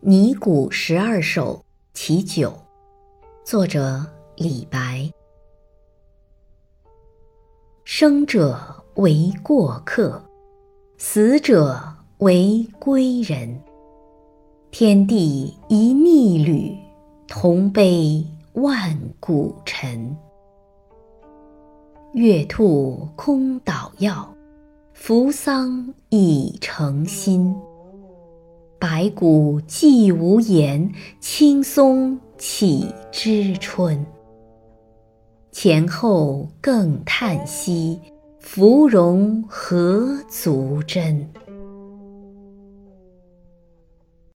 拟古十二首其九，作者李白。生者为过客，死者为归人。天地一逆旅，同悲万古尘。月兔空捣药，扶桑已成新。白骨寂无言，青松岂知春？前后更叹息，芙蓉何足珍？